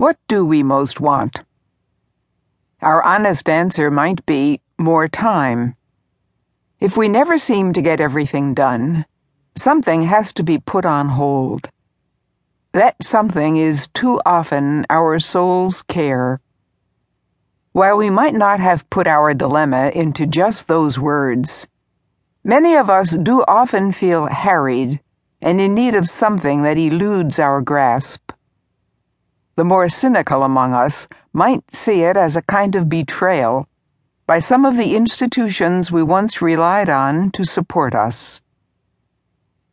What do we most want? Our honest answer might be more time. If we never seem to get everything done, something has to be put on hold. That something is too often our soul's care. While we might not have put our dilemma into just those words, many of us do often feel harried and in need of something that eludes our grasp. The more cynical among us might see it as a kind of betrayal by some of the institutions we once relied on to support us.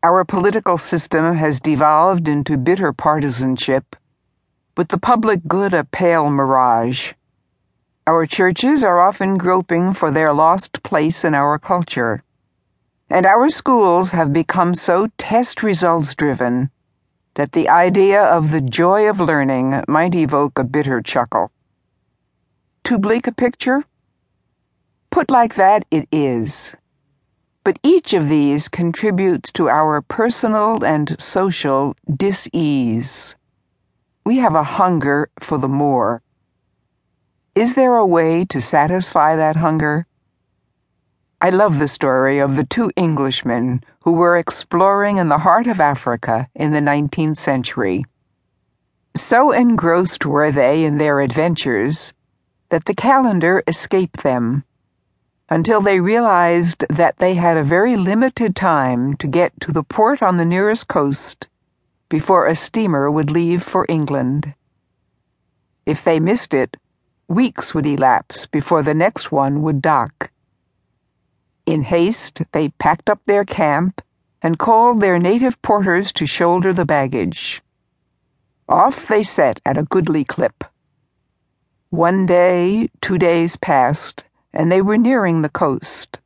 Our political system has devolved into bitter partisanship, with the public good a pale mirage. Our churches are often groping for their lost place in our culture. And our schools have become so test results driven that the idea of the joy of learning might evoke a bitter chuckle. Too bleak a picture? Put like that, it is. But each of these contributes to our personal and social dis ease. We have a hunger for the more. Is there a way to satisfy that hunger? I love the story of the two Englishmen who were exploring in the heart of Africa in the 19th century. So engrossed were they in their adventures that the calendar escaped them until they realized that they had a very limited time to get to the port on the nearest coast before a steamer would leave for England. If they missed it, weeks would elapse before the next one would dock. In haste, they packed up their camp and called their native porters to shoulder the baggage. Off they set at a goodly clip. One day, two days passed, and they were nearing the coast.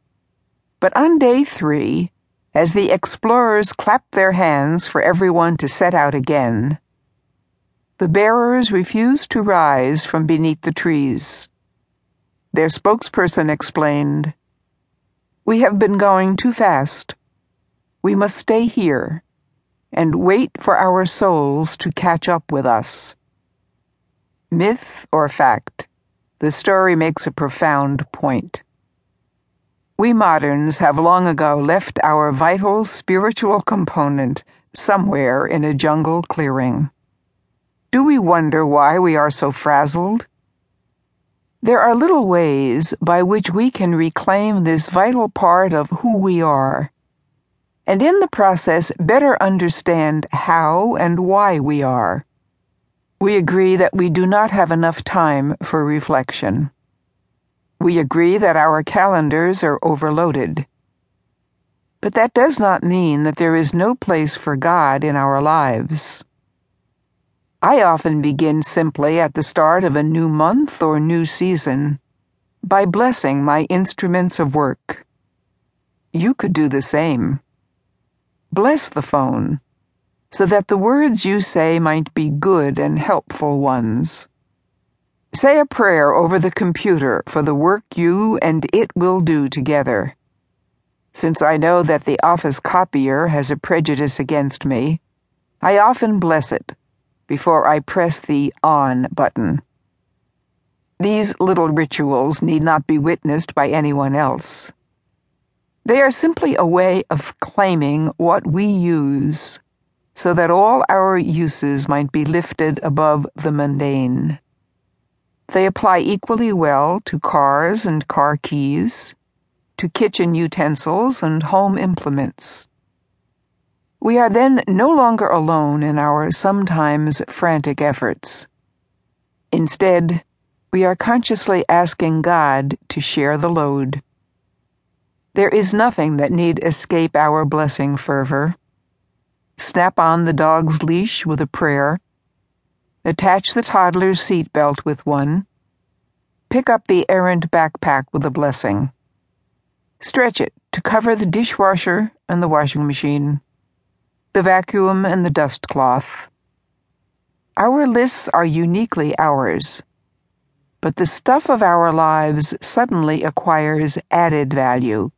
But on day three, as the explorers clapped their hands for everyone to set out again, the bearers refused to rise from beneath the trees. Their spokesperson explained, we have been going too fast. We must stay here and wait for our souls to catch up with us. Myth or fact, the story makes a profound point. We moderns have long ago left our vital spiritual component somewhere in a jungle clearing. Do we wonder why we are so frazzled? There are little ways by which we can reclaim this vital part of who we are, and in the process better understand how and why we are. We agree that we do not have enough time for reflection. We agree that our calendars are overloaded. But that does not mean that there is no place for God in our lives. I often begin simply at the start of a new month or new season by blessing my instruments of work. You could do the same. Bless the phone so that the words you say might be good and helpful ones. Say a prayer over the computer for the work you and it will do together. Since I know that the office copier has a prejudice against me, I often bless it before I press the on button. These little rituals need not be witnessed by anyone else. They are simply a way of claiming what we use so that all our uses might be lifted above the mundane. They apply equally well to cars and car keys, to kitchen utensils and home implements. We are then no longer alone in our sometimes frantic efforts. Instead, we are consciously asking God to share the load. There is nothing that need escape our blessing fervor. Snap on the dog's leash with a prayer. Attach the toddler's seat belt with one. Pick up the errant backpack with a blessing. Stretch it to cover the dishwasher and the washing machine the vacuum, and the dust cloth. Our lists are uniquely ours, but the stuff of our lives suddenly acquires added value.